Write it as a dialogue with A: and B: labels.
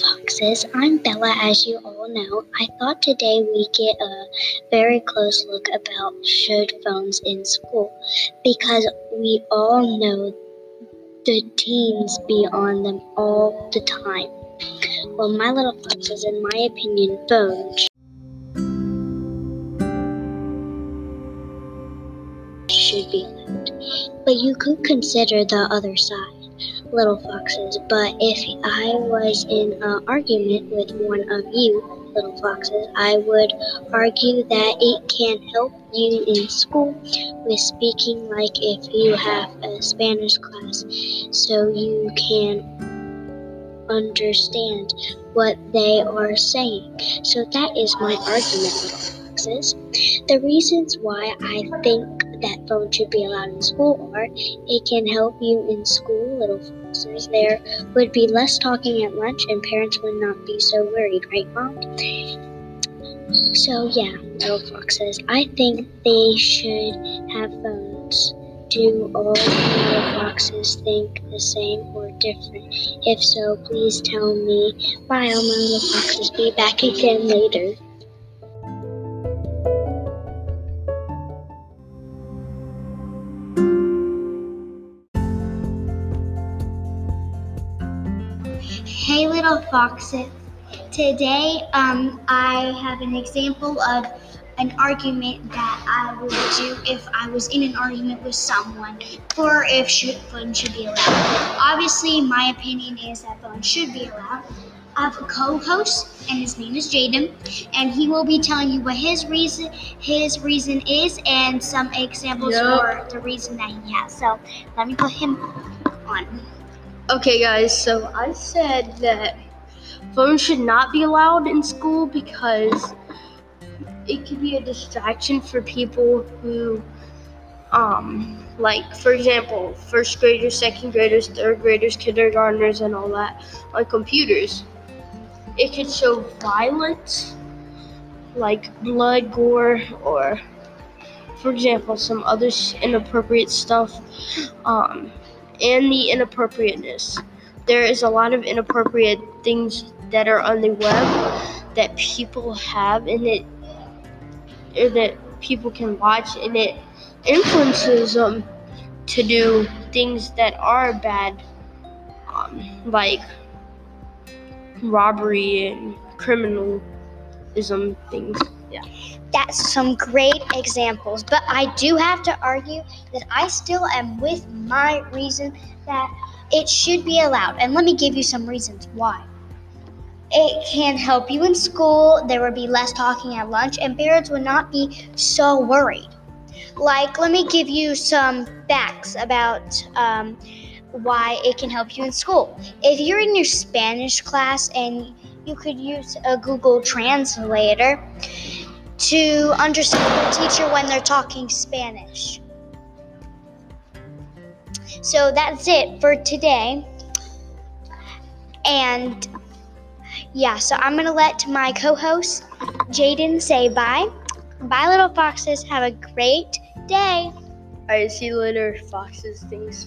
A: Foxes. I'm Bella, as you all know. I thought today we get a very close look about should phones in school because we all know the teens be on them all the time. Well, my little foxes, in my opinion, phones should be allowed. But you could consider the other side little foxes, but if I was in an argument with one of you, little foxes, I would argue that it can help you in school with speaking, like if you have a Spanish class, so you can understand what they are saying. So that is my argument, little foxes. The reasons why I think that phones should be allowed in school are it can help you in school, little foxes. There would be less talking at lunch, and parents would not be so worried, right, Mom? So, yeah, little foxes, I think they should have phones. Do all little foxes think the same or different? If so, please tell me. Bye, all my little foxes. Be back again later.
B: Hey, little foxes. Today, um, I have an example of an argument that I would do if I was in an argument with someone for if should, phones should be allowed. Obviously, my opinion is that phones should be allowed. I have a co-host, and his name is Jaden, and he will be telling you what his reason his reason is and some examples
C: Yep.
B: for the reason that he has. So let me put him on.
C: Okay, guys, so I said that phones should not be allowed in school because it could be a distraction for people who, um, like, for example, first graders, second graders, third graders, kindergartners, and all that on computers. It could show violence, like blood, gore, or, for example, some other inappropriate stuff. Um, and the inappropriateness. There is a lot of inappropriate things that are on the web that people have and it or that people can watch and it influences them to do things that are bad um, like robbery and criminalism things yeah
B: That's some great examples, but I do have to argue that I still am with my reason that it should be allowed. And let me give you some reasons why. It can help you in school, there would be less talking at lunch, and parents would not be so worried. Like, let me give you some facts about um, why it can help you in school. If you're in your Spanish class and you could use a Google Translator, to understand the teacher when they're talking Spanish. So that's it for today. And yeah, so I'm going to let my co host Jaden say bye. Bye, little foxes. Have a great day.
C: i see you later foxes things